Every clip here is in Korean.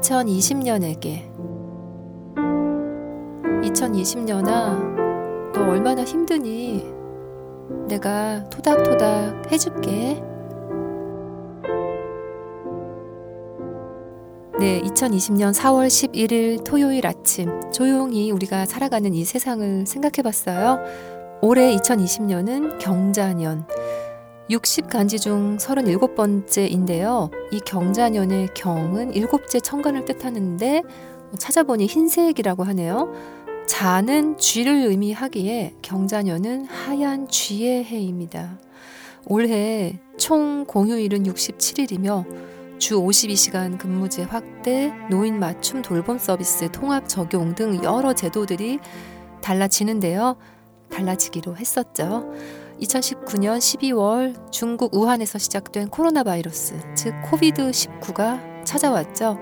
2020년에게 2020년아, 너 얼마나 힘드니? 내가 토닥토닥 해줄게. 네, 2020년 4월 11일 토요일 아침 조용히 우리가 살아가는 이 세상을 생각해 봤어요. 올해 2020년은 경자년. 60간지 중 37번째인데요. 이 경자년의 경은 일곱째 천간을 뜻하는데 찾아보니 흰색이라고 하네요. 자는 쥐를 의미하기에 경자년은 하얀 쥐의 해입니다. 올해 총 공휴일은 67일이며 주 52시간 근무제 확대, 노인 맞춤 돌봄 서비스 통합 적용 등 여러 제도들이 달라지는데요. 달라지기로 했었죠. 2019년 12월 중국 우한에서 시작된 코로나 바이러스, 즉 코비드19가 찾아왔죠.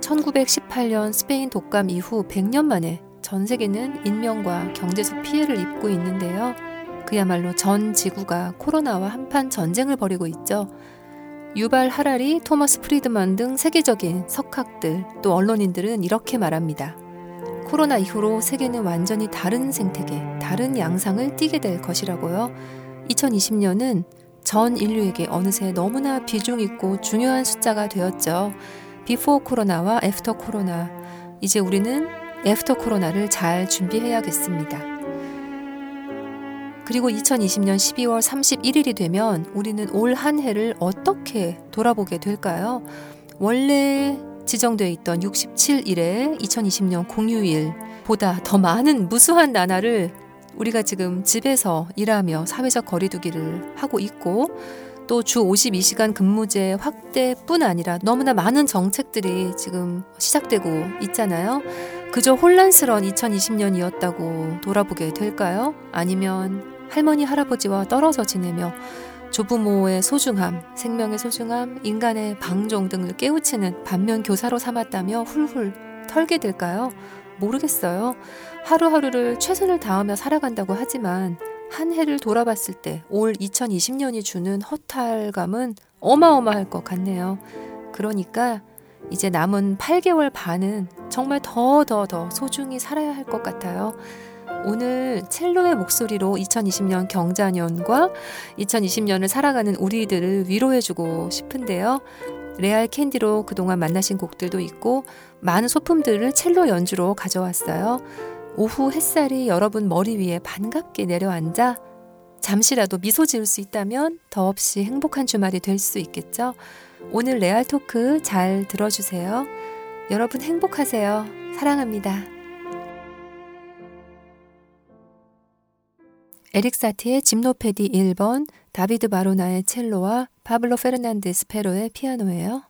1918년 스페인 독감 이후 100년 만에 전 세계는 인명과 경제적 피해를 입고 있는데요. 그야말로 전 지구가 코로나와 한판 전쟁을 벌이고 있죠. 유발 하라리, 토마스 프리드만 등 세계적인 석학들 또 언론인들은 이렇게 말합니다. 코로나 이후로 세계는 완전히 다른 생태계, 다른 양상을 띠게 될 것이라고요. 2020년은 전 인류에게 어느새 너무나 비중 있고 중요한 숫자가 되었죠. before 코로나와 after 코로나. 이제 우리는 after 코로나를 잘 준비해야겠습니다. 그리고 2020년 12월 31일이 되면 우리는 올 한 해를 어떻게 돌아보게 될까요? 원래 지정되어 있던 67일의 2020년 공휴일 보다 더 많은 무수한 나날을 우리가 지금 집에서 일하며 사회적 거리두기를 하고 있고 또 주 52시간 근무제 확대뿐 아니라 너무나 많은 정책들이 지금 시작되고 있잖아요. 그저 혼란스러운 2020년이었다고 돌아보게 될까요? 아니면 할머니, 할아버지와 떨어져 지내며 조부모의 소중함, 생명의 소중함, 인간의 방종 등을 깨우치는 반면 교사로 삼았다며 훌훌 털게 될까요? 모르겠어요. 하루하루를 최선을 다하며 살아간다고 하지만 한 해를 돌아봤을 때 올 2020년이 주는 허탈감은 어마어마할 것 같네요. 그러니까 이제 남은 8개월 반은 정말 더 더 더 소중히 살아야 할 것 같아요. 오늘 첼로의 목소리로 2020년 경자년과 2020년을 살아가는 우리들을 위로해주고 싶은데요. 레알 캔디로 그동안 만나신 곡들도 있고 많은 소품들을 첼로 연주로 가져왔어요. 오후 햇살이 여러분 머리 위에 반갑게 내려앉아 잠시라도 미소 지을 수 있다면 더없이 행복한 주말이 될 수 있겠죠. 오늘 레알 토크 잘 들어주세요. 여러분 행복하세요. 사랑합니다. 에릭 사티의 짐노페디 1번, 다비드 바로나의 첼로와 파블로 페르난데스 페로의 피아노예요.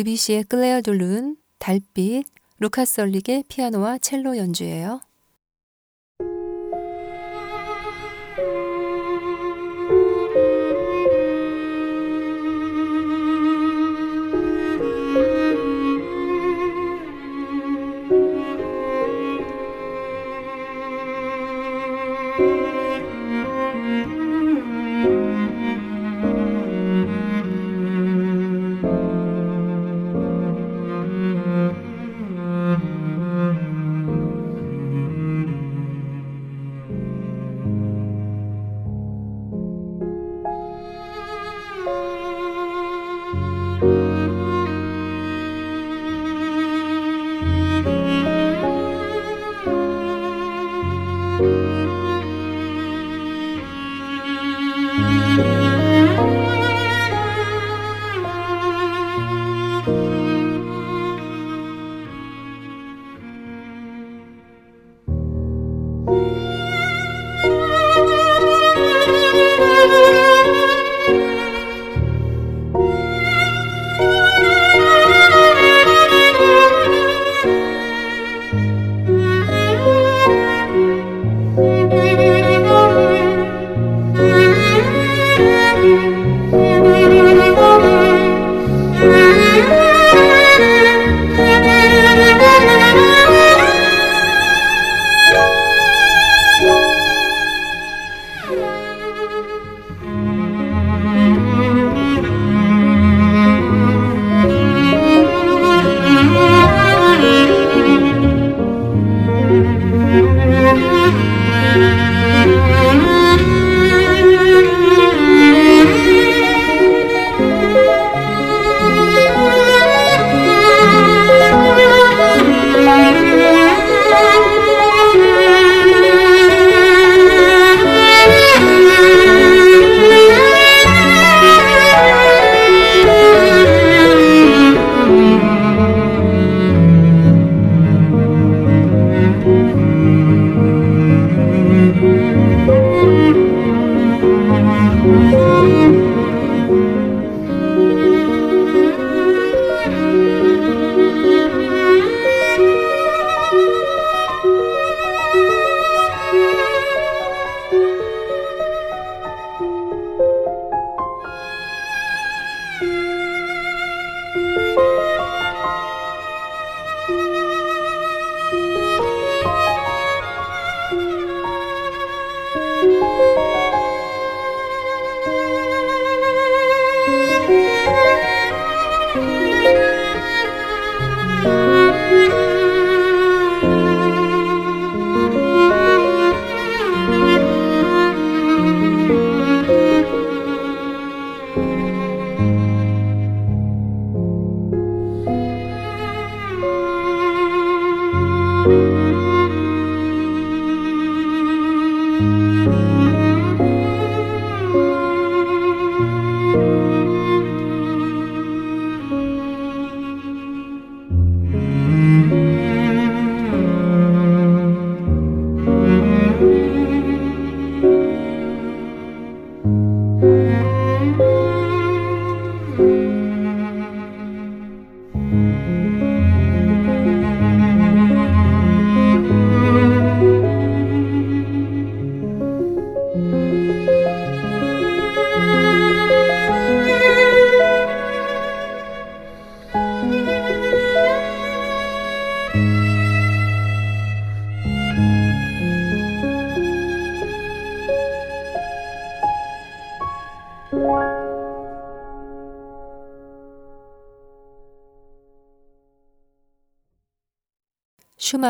드비시의 클레어 둘룬, 달빛, 루카스 설릭의 피아노와 첼로 연주예요.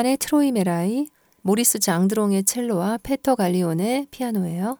슈만의 트로이 메라이, 모리스 장드롱의 첼로와 페터 갈리온의 피아노예요.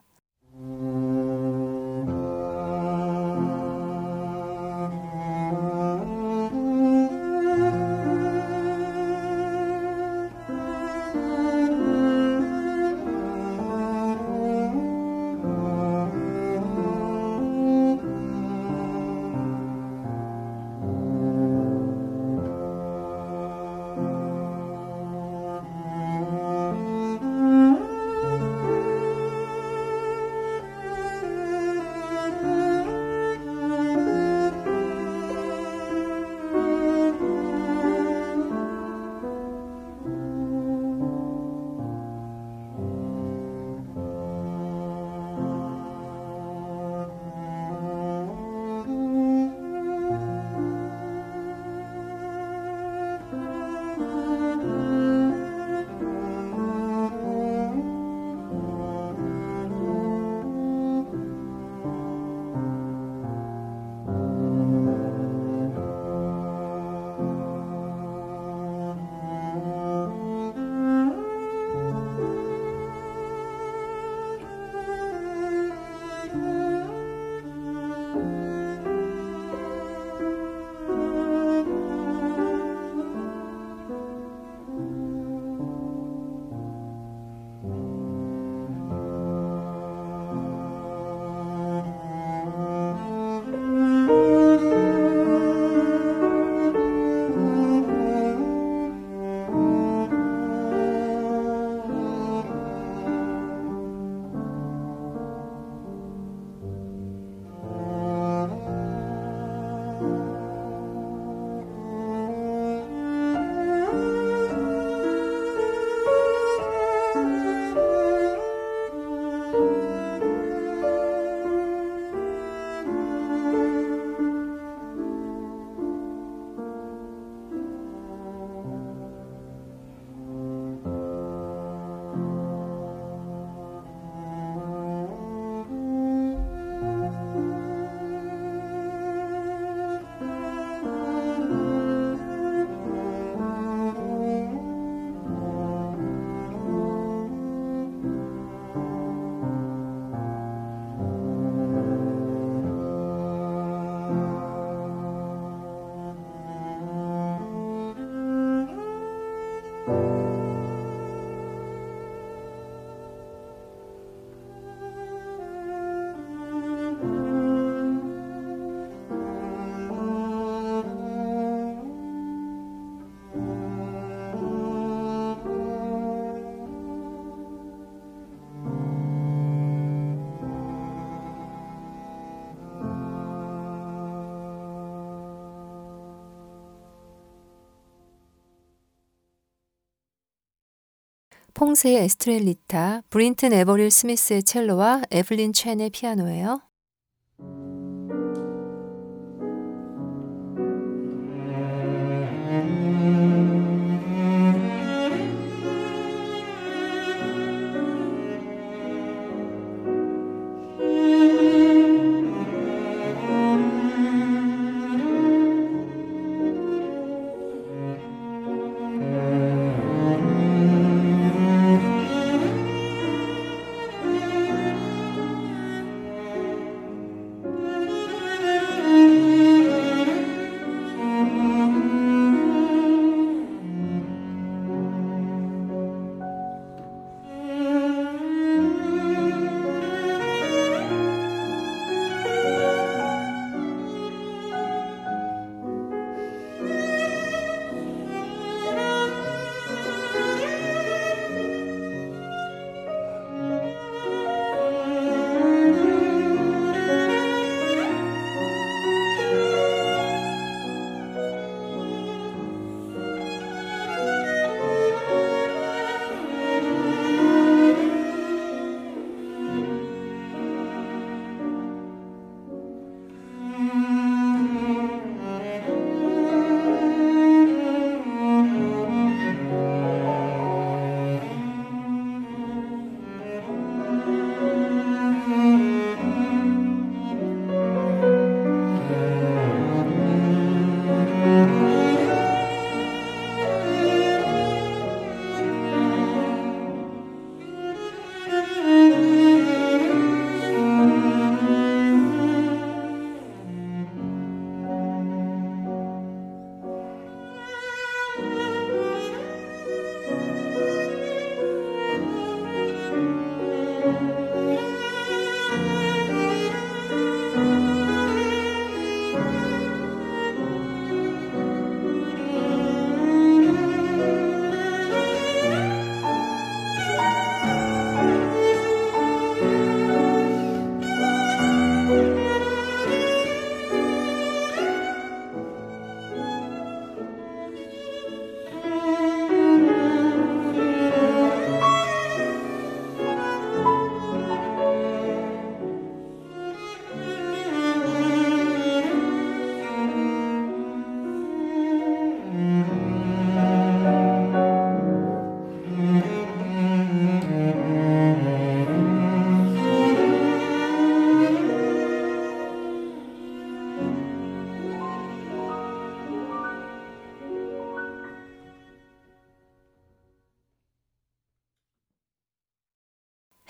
퐁세의 에스트렐리타, 브린튼 에버릴 스미스의 첼로와 에블린 첸의 피아노예요.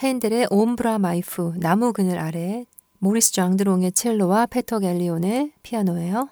핸델의 옴브라 마이프 나무 그늘 아래 모리스 장드롱의 첼로와 페터 갤리온의 피아노예요.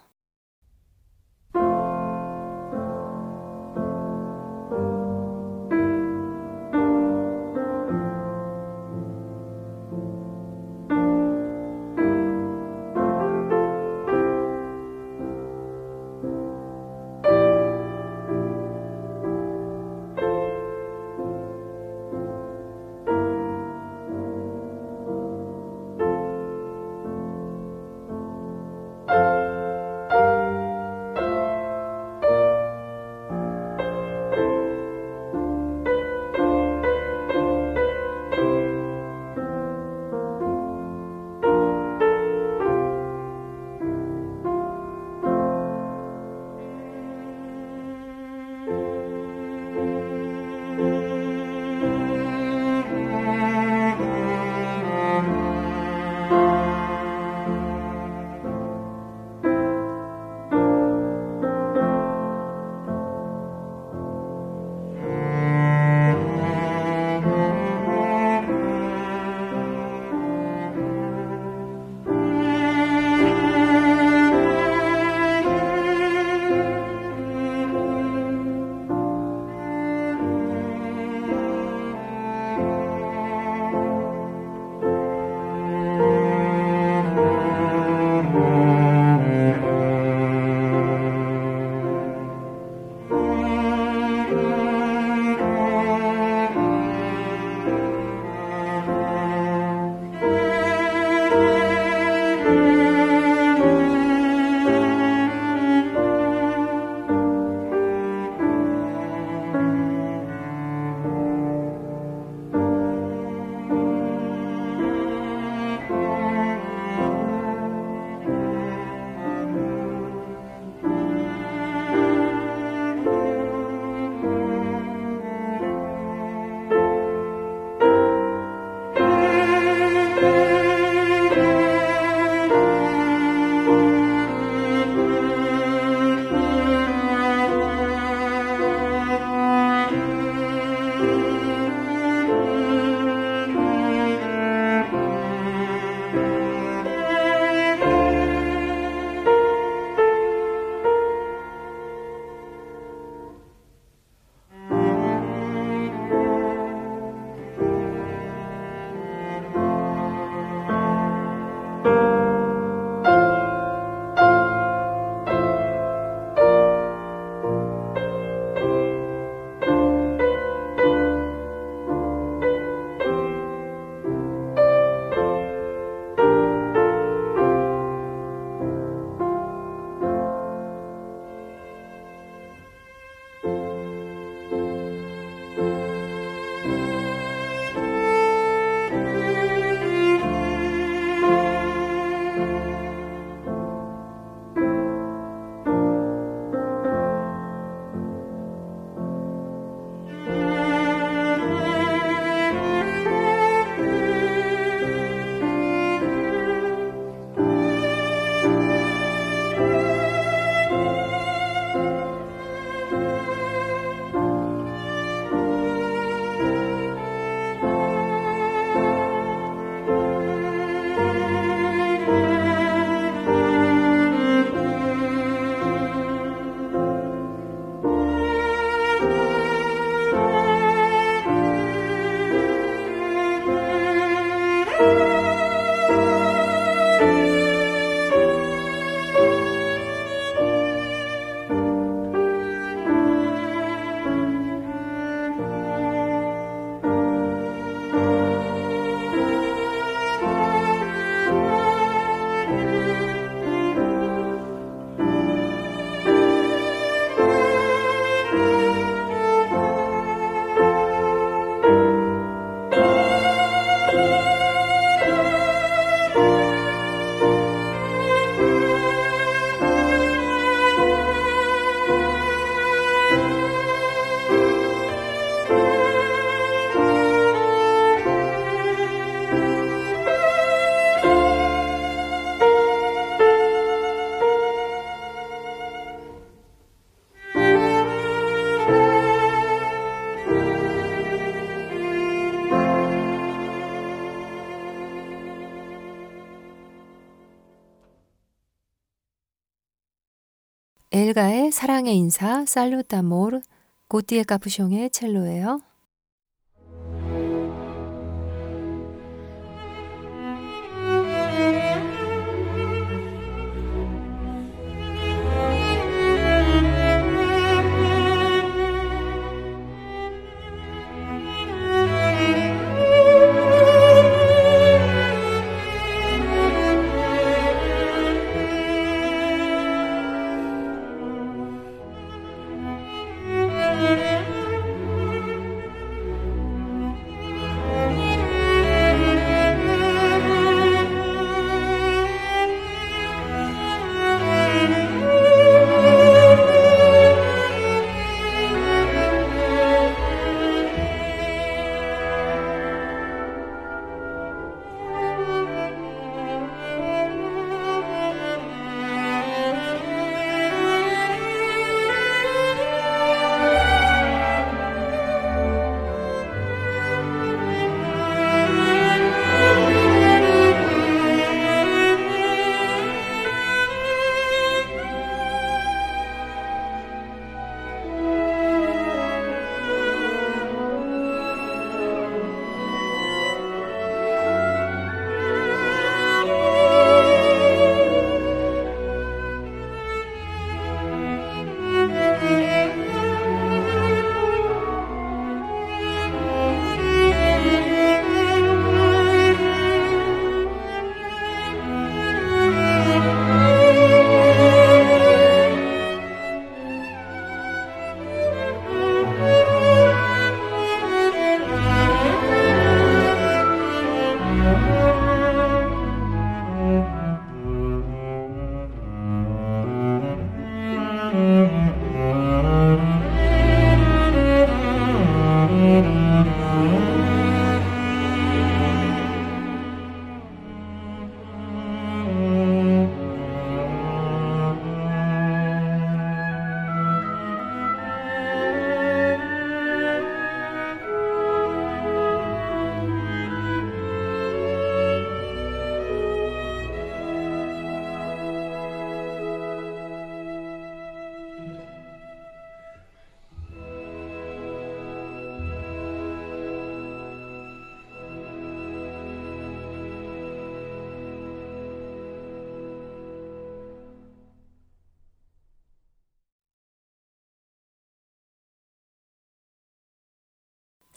가의 사랑의 인사 살루타모르 고띠에 카푸숑의 첼로예요.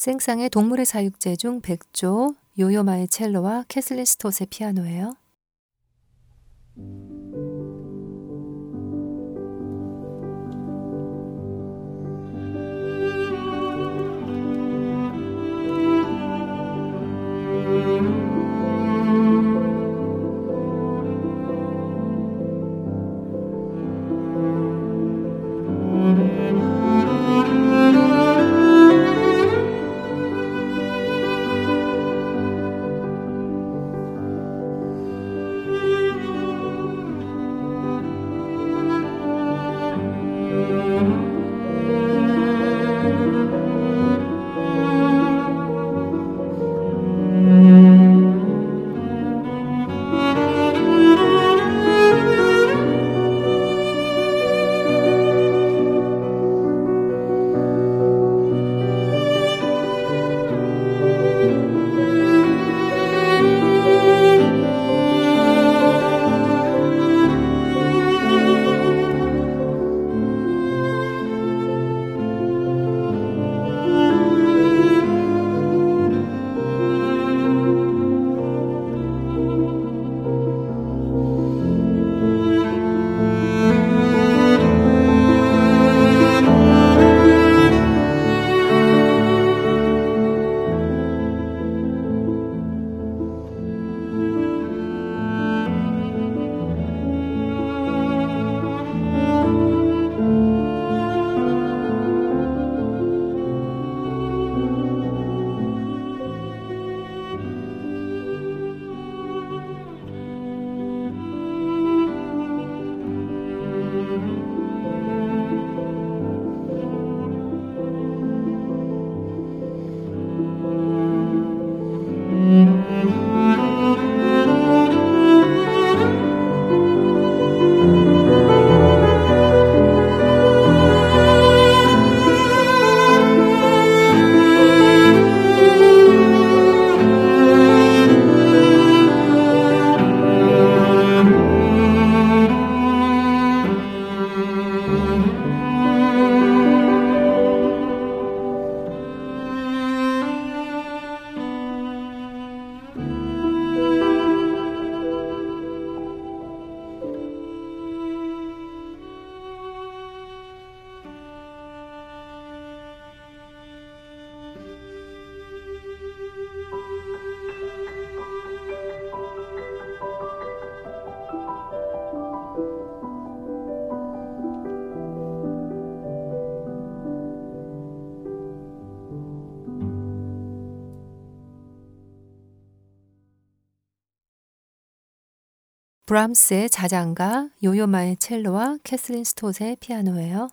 생상의 동물의 사육제 중 백조, 요요마의 첼로와 캐슬린 스톳의 피아노예요. 브람스의 자장가, 요요마의 첼로와 캐슬린 스톳의 피아노예요.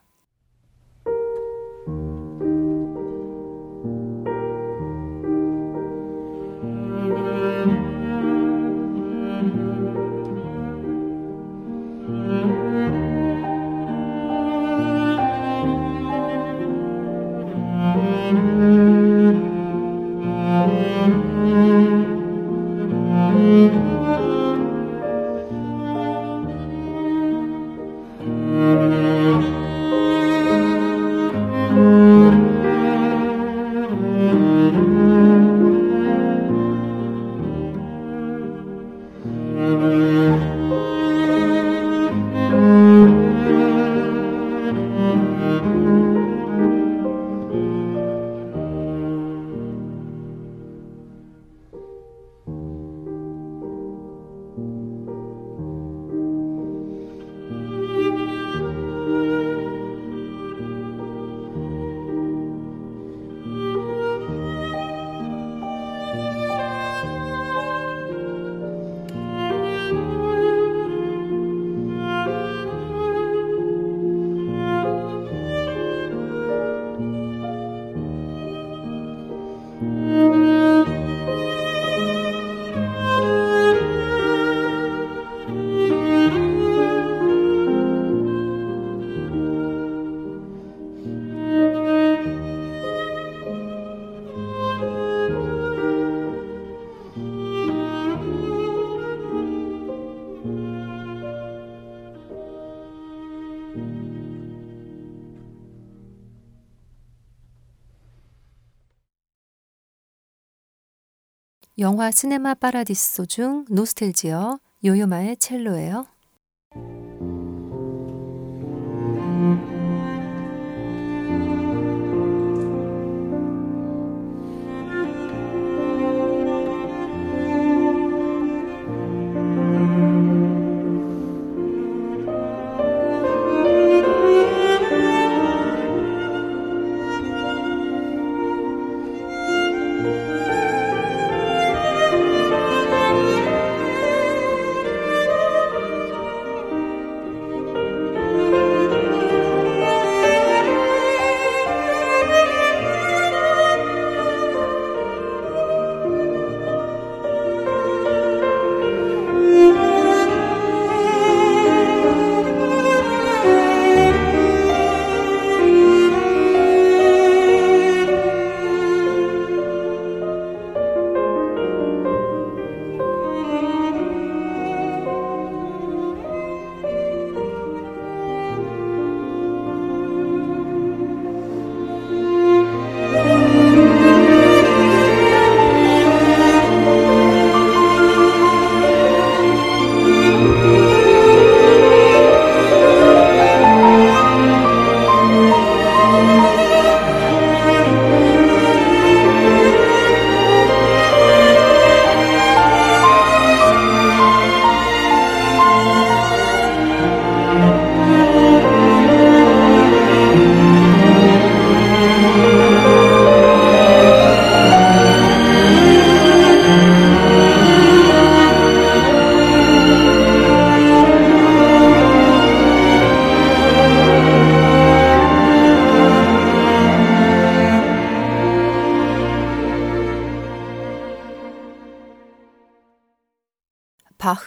영화 시네마 파라디소 중 노스텔지어 요요마의 첼로예요.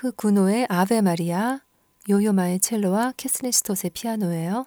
바흐 구노의 아베 마리아, 요요마의 첼로와 캐스네스토의 피아노예요.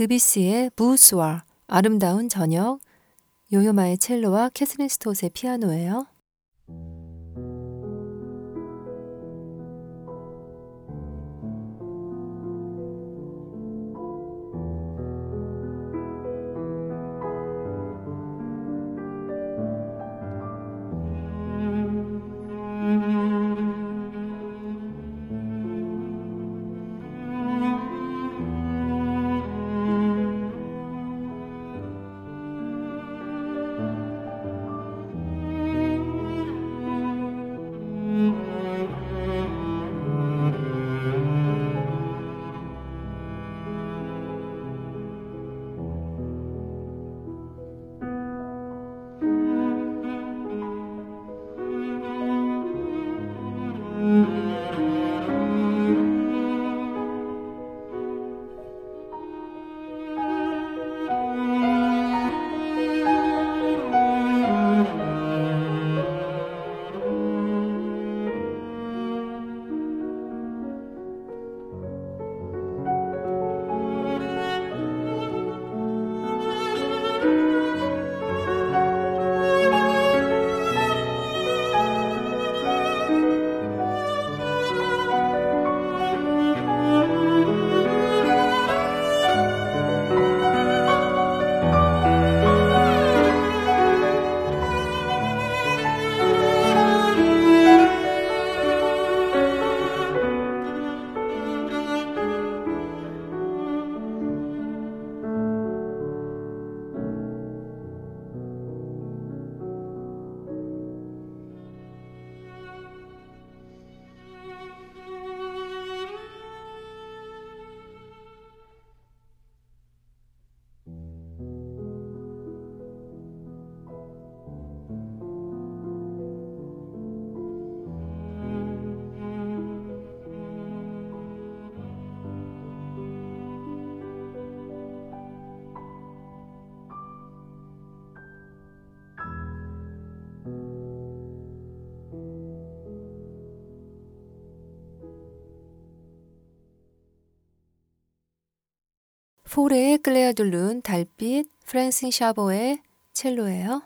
드비시의 부스와 아름다운 저녁, 요요마의 첼로와 캐스린 스톳의 피아노예요. 포레의 클레아둘룬 달빛 프랜신 샤버의 첼로예요.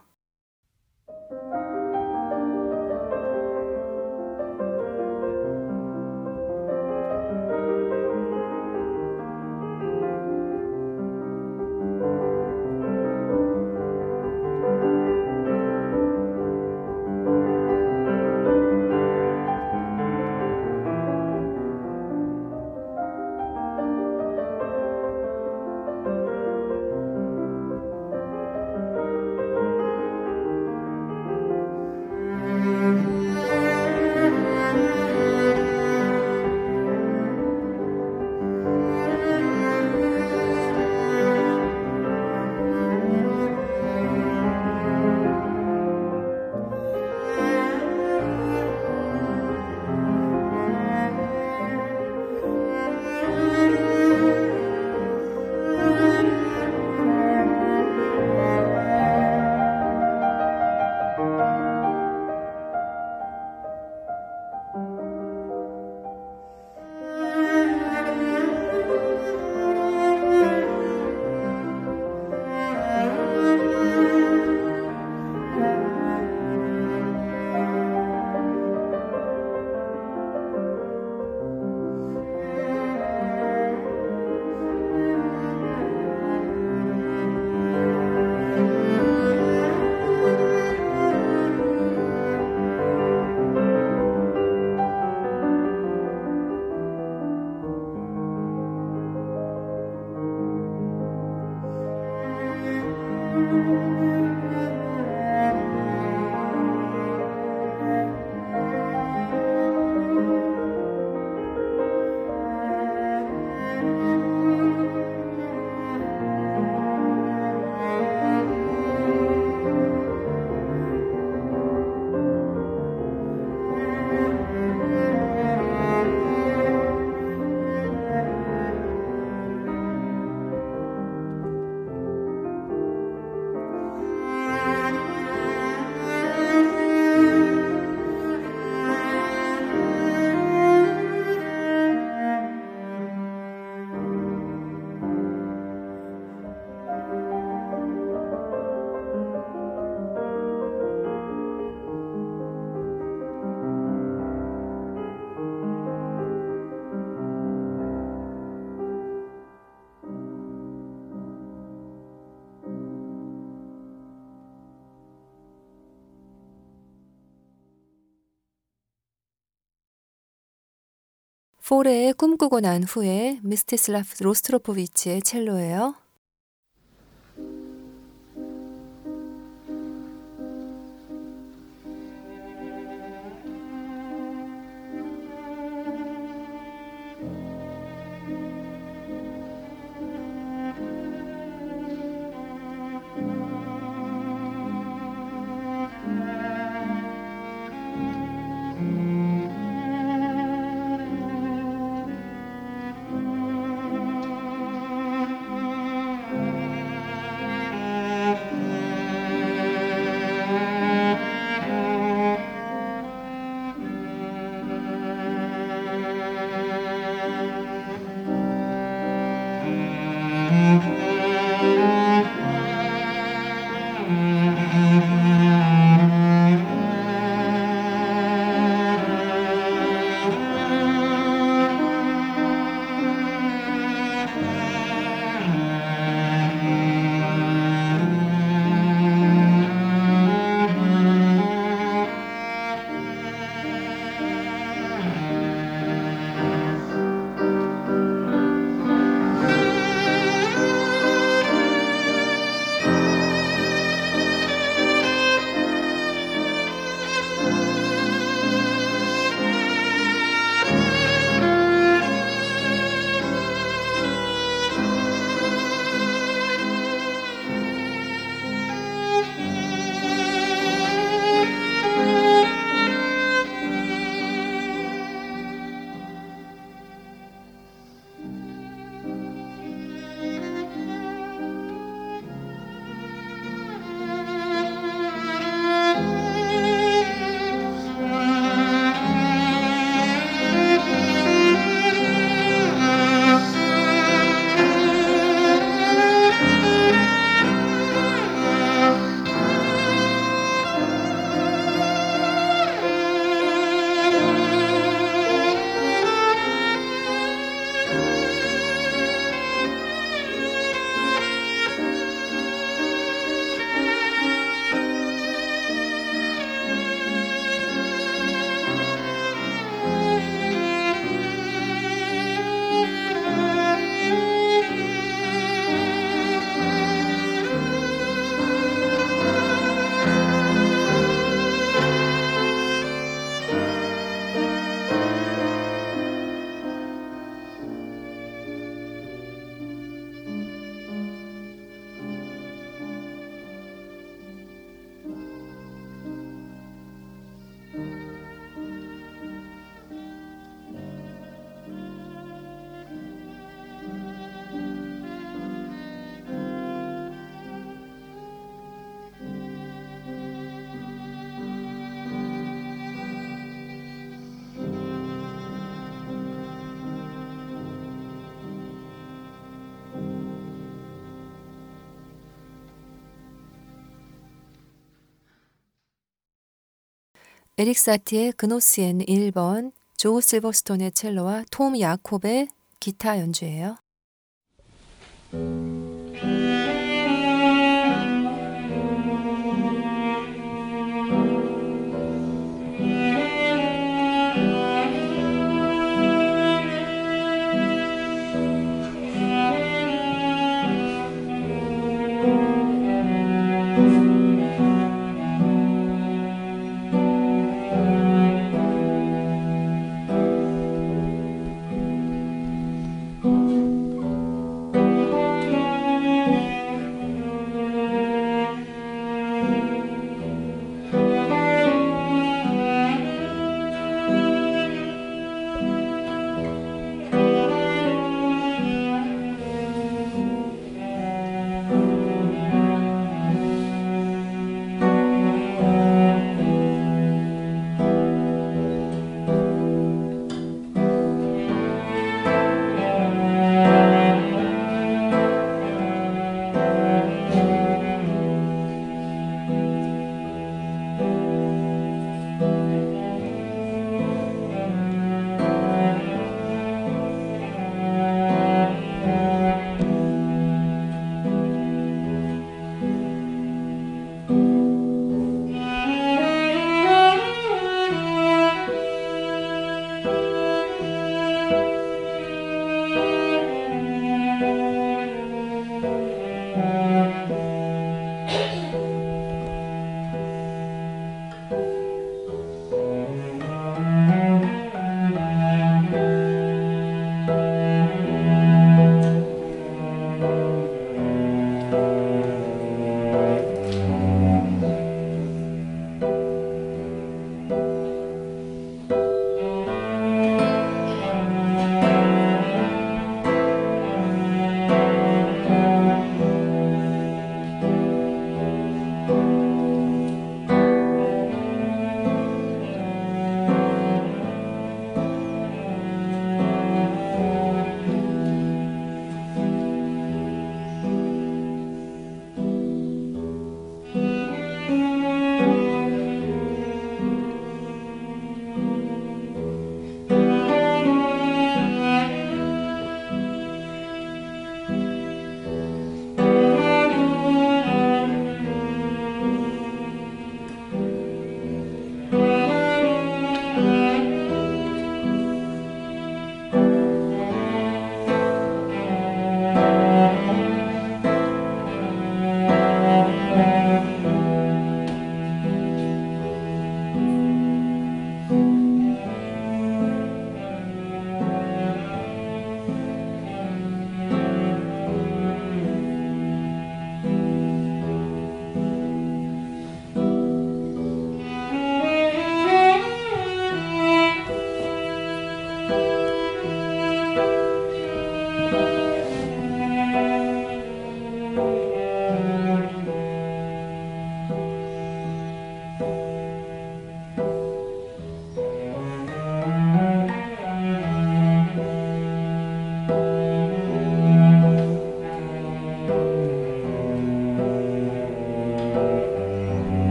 포레의 꿈꾸고 난 후에 미스티슬라프 로스트로포비치의 첼로예요. 에릭 사티의 그노시엔 1번, 조 실버스톤의 첼로와 톰 야콥의 기타 연주예요.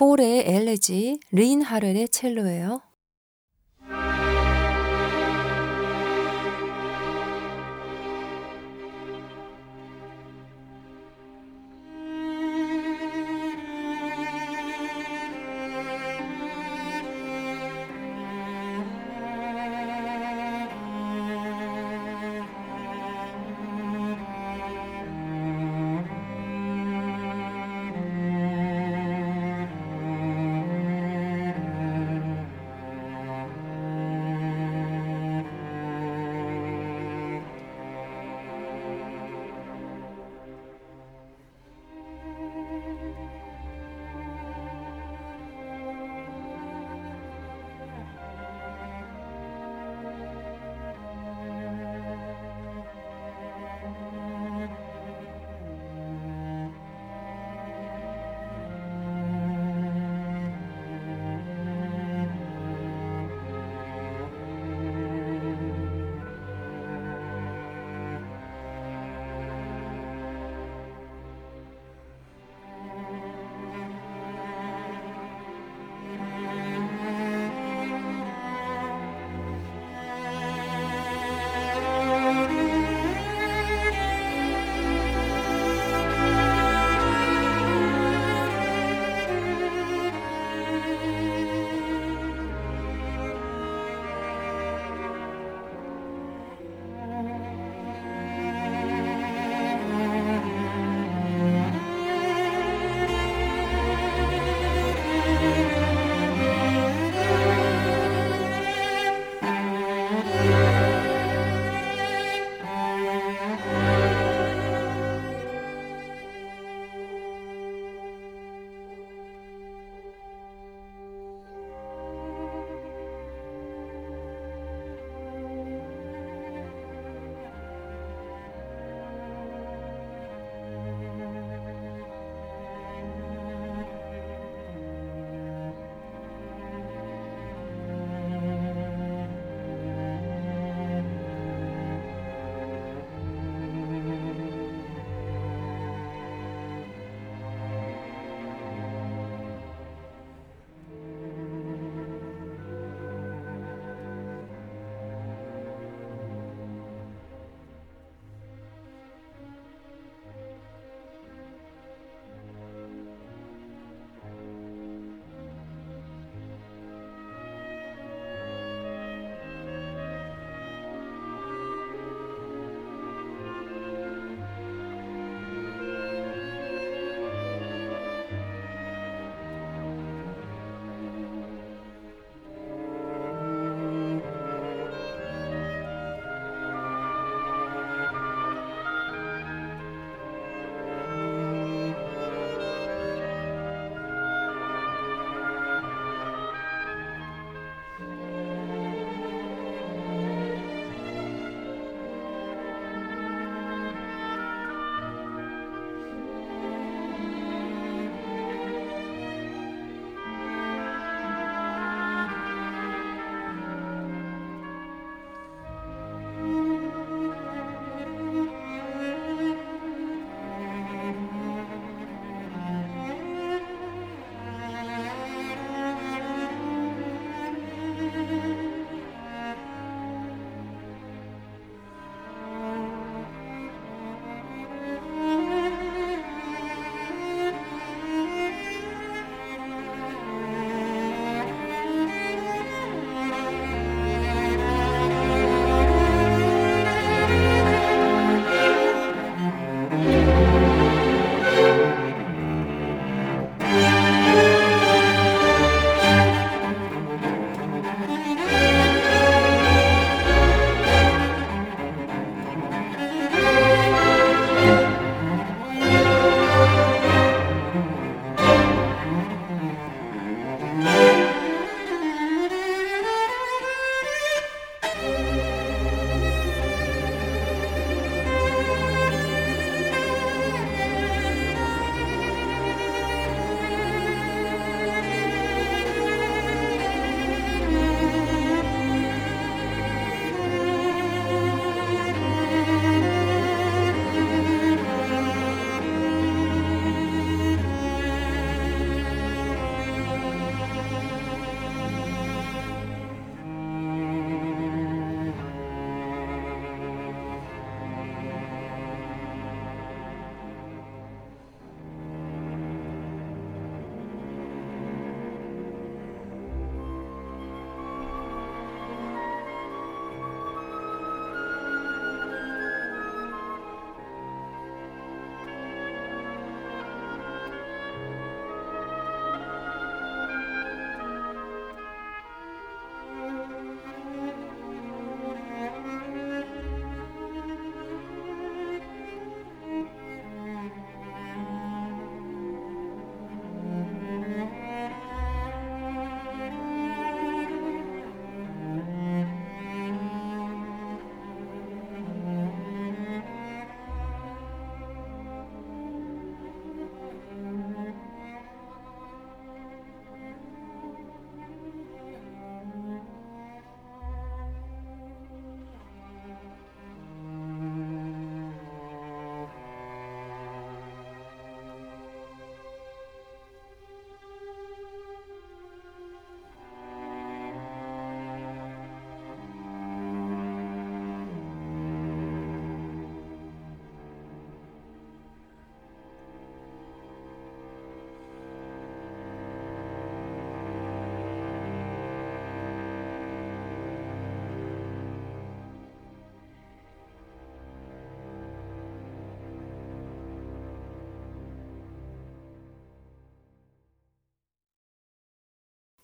포레의 엘레지, 린 하렐의 첼로예요.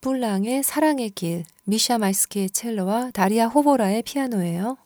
르블랑의 사랑의 길, 미샤 마이스키의 첼로와 다리아 호보라의 피아노예요.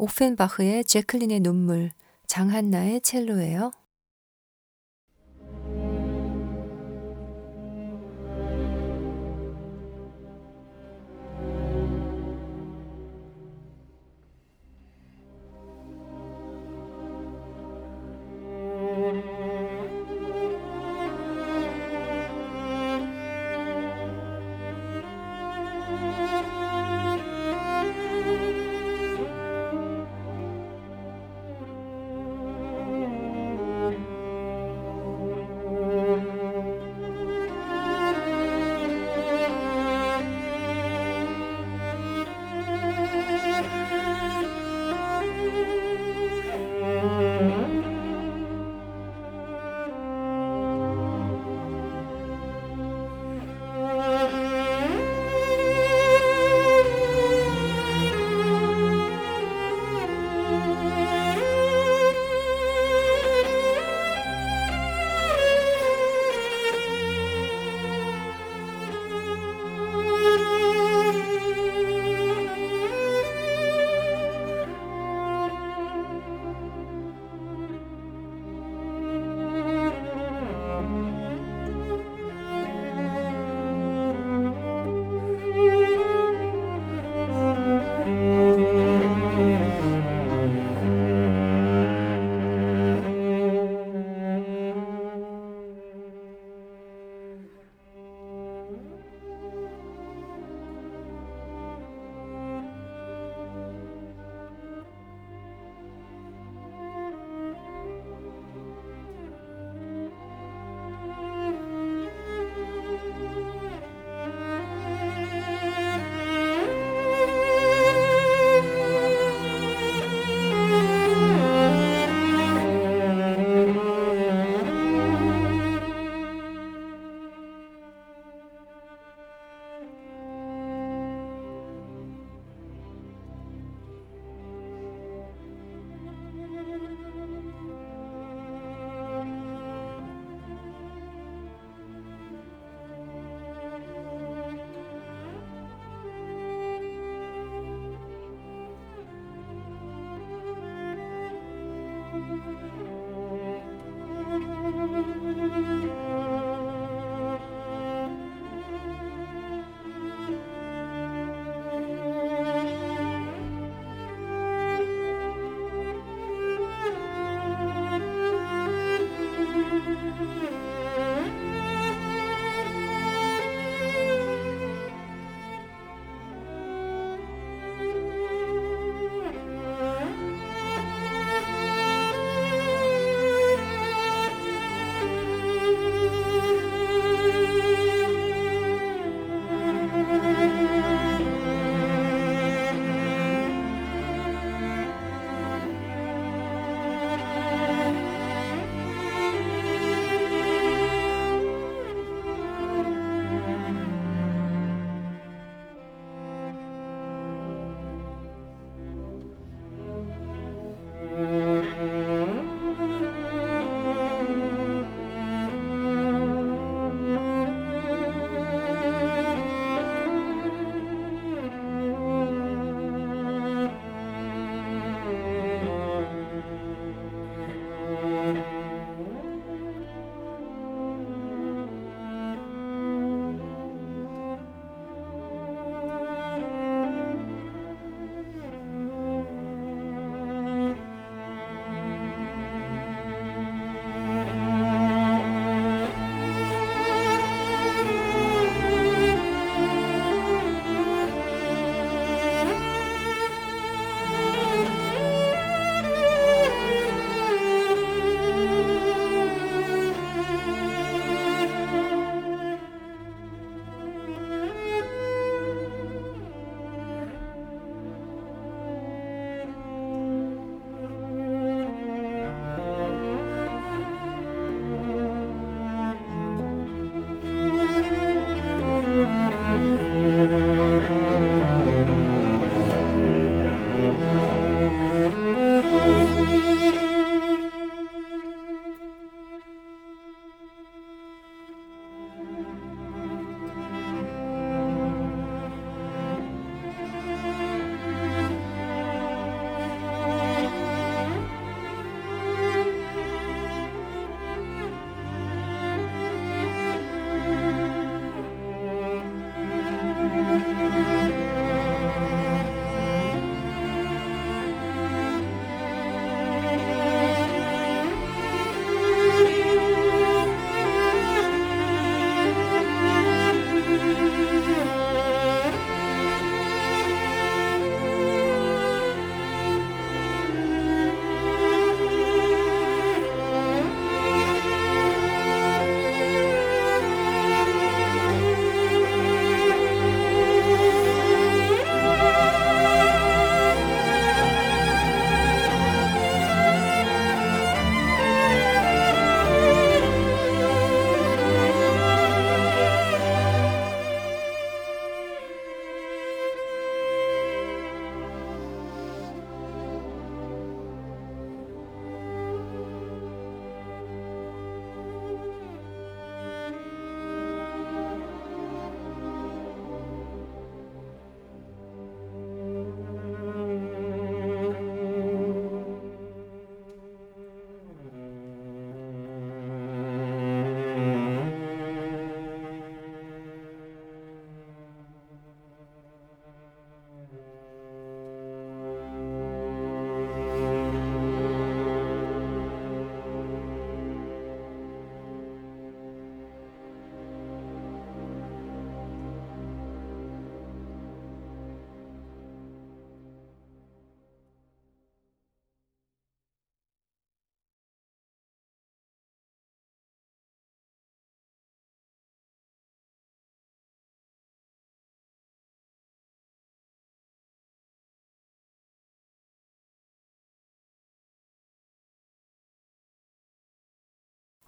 오펜바흐의 제클린의 눈물, 장한나의 첼로예요.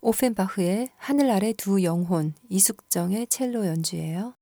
오펜바흐의 하늘 아래 두 영혼, 이숙정의 첼로 연주예요.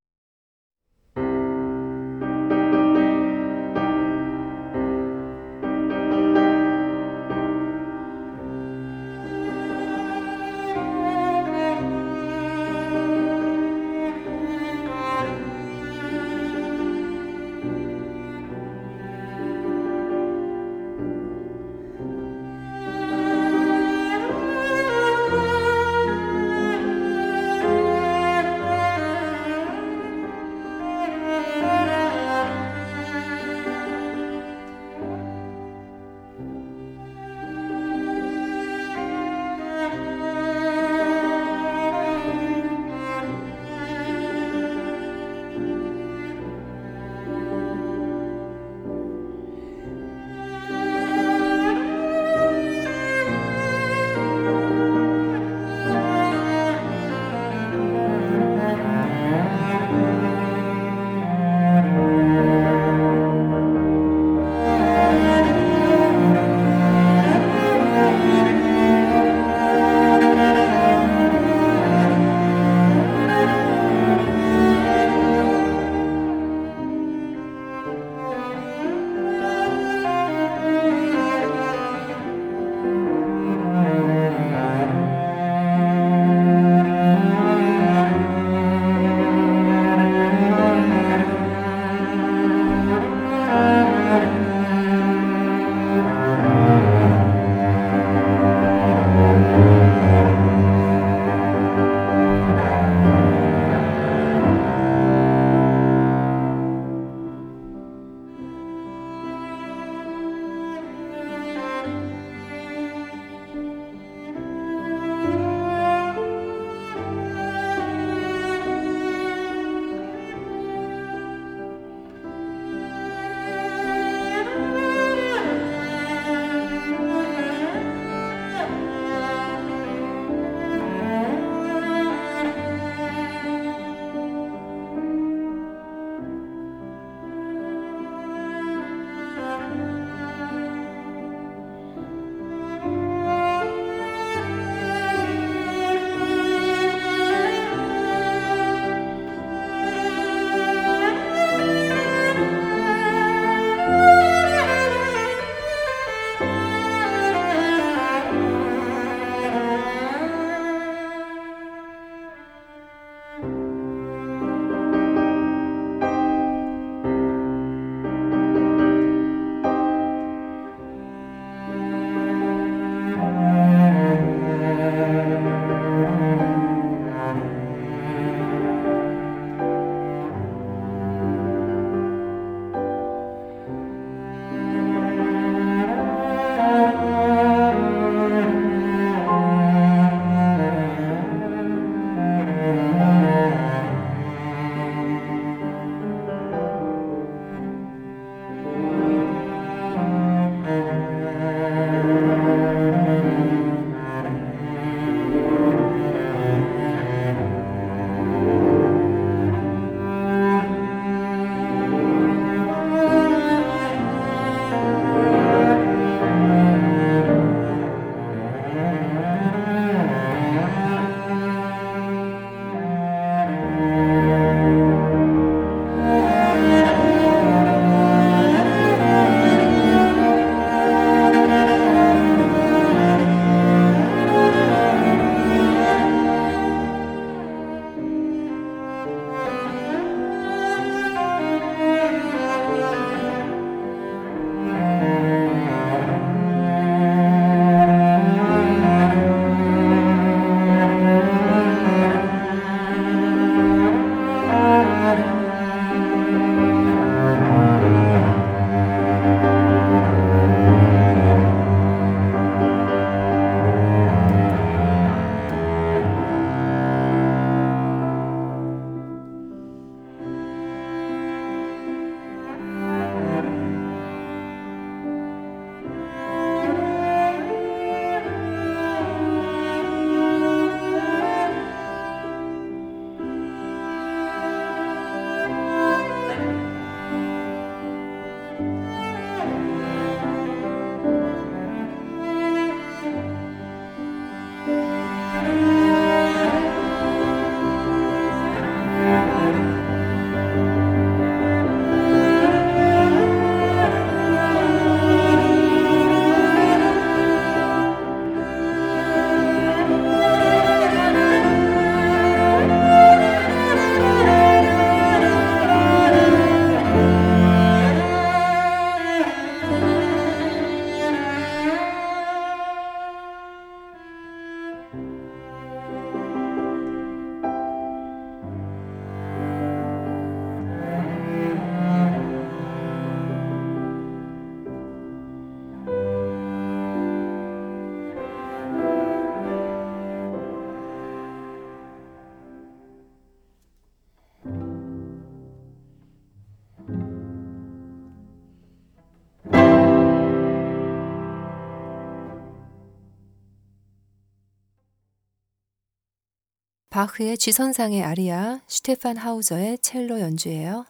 바흐의 쥐선상의 아리아, 슈테판 하우저의 첼로 연주예요.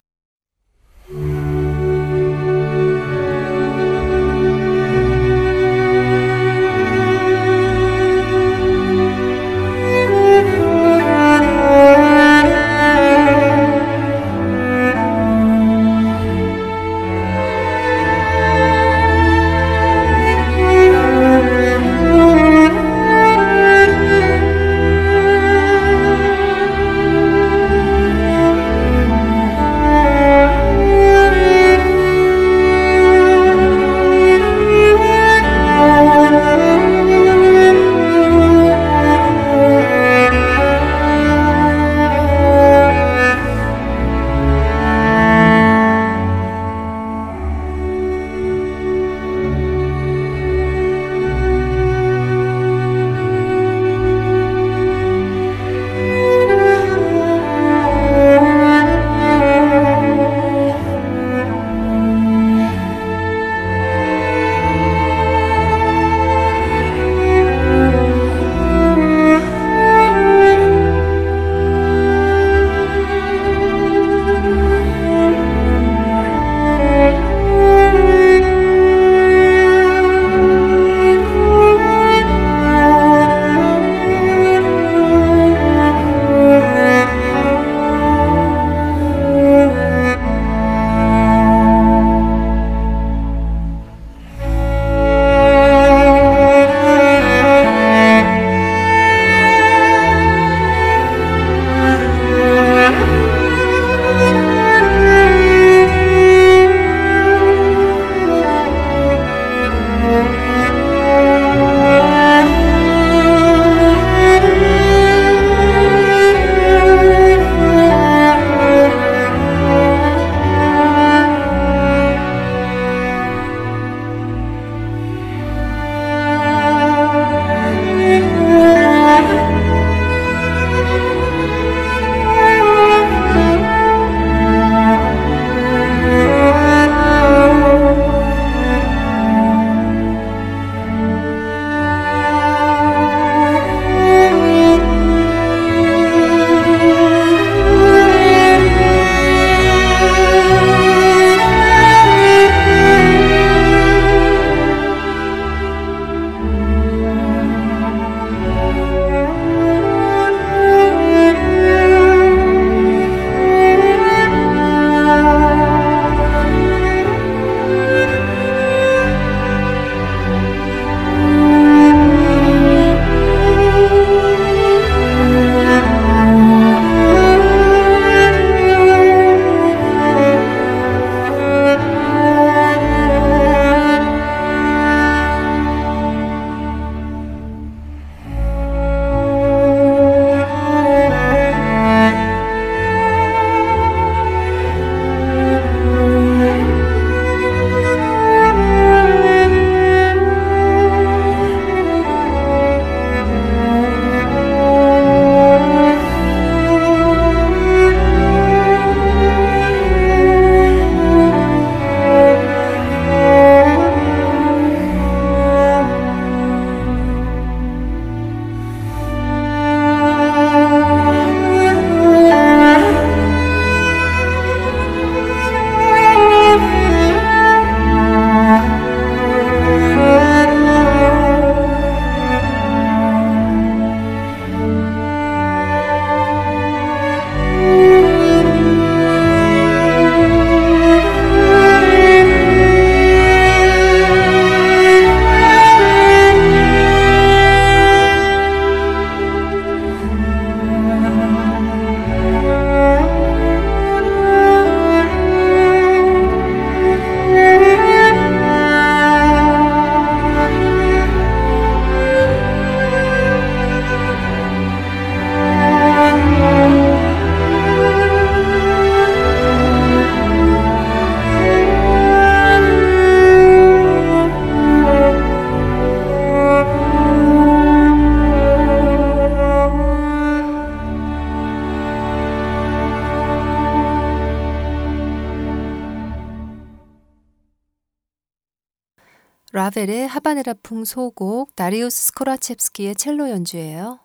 하바네라 풍 소곡 다리우스 스코라첵스키의 첼로 연주예요.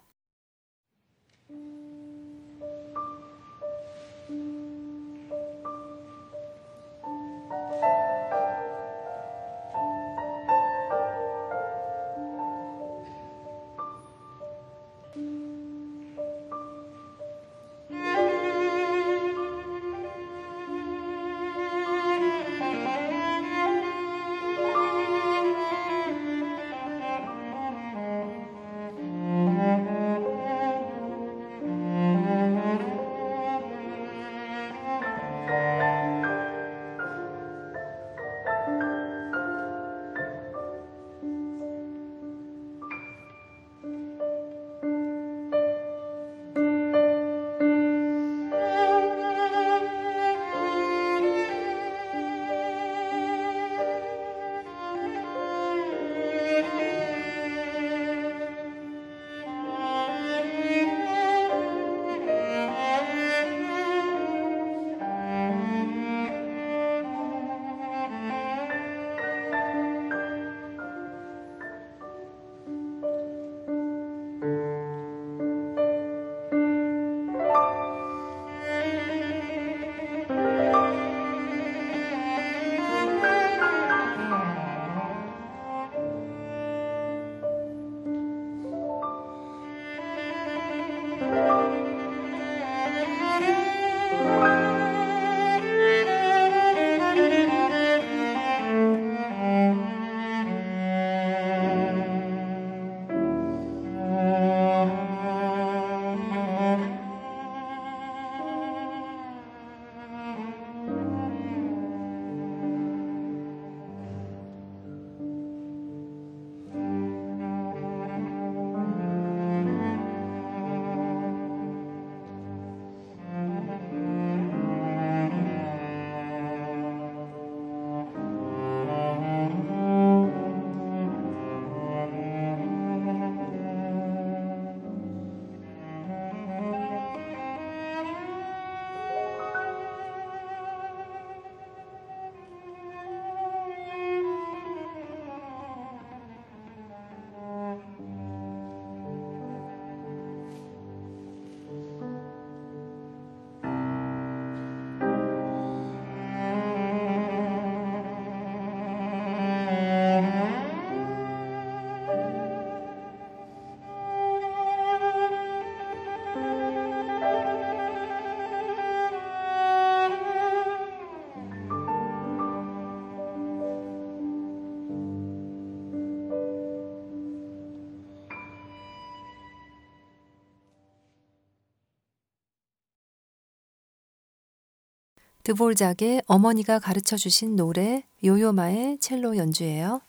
드볼작의 어머니가 가르쳐 주신 노래 요요마의 첼로 연주예요.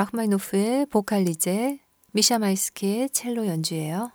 락마이노프의 보컬 리제, 미샤 마이스키의 첼로 연주예요.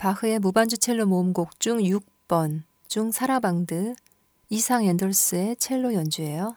바흐의 무반주 첼로 모음곡 중 6번 중 사라방드 이상 앤더스의 첼로 연주예요.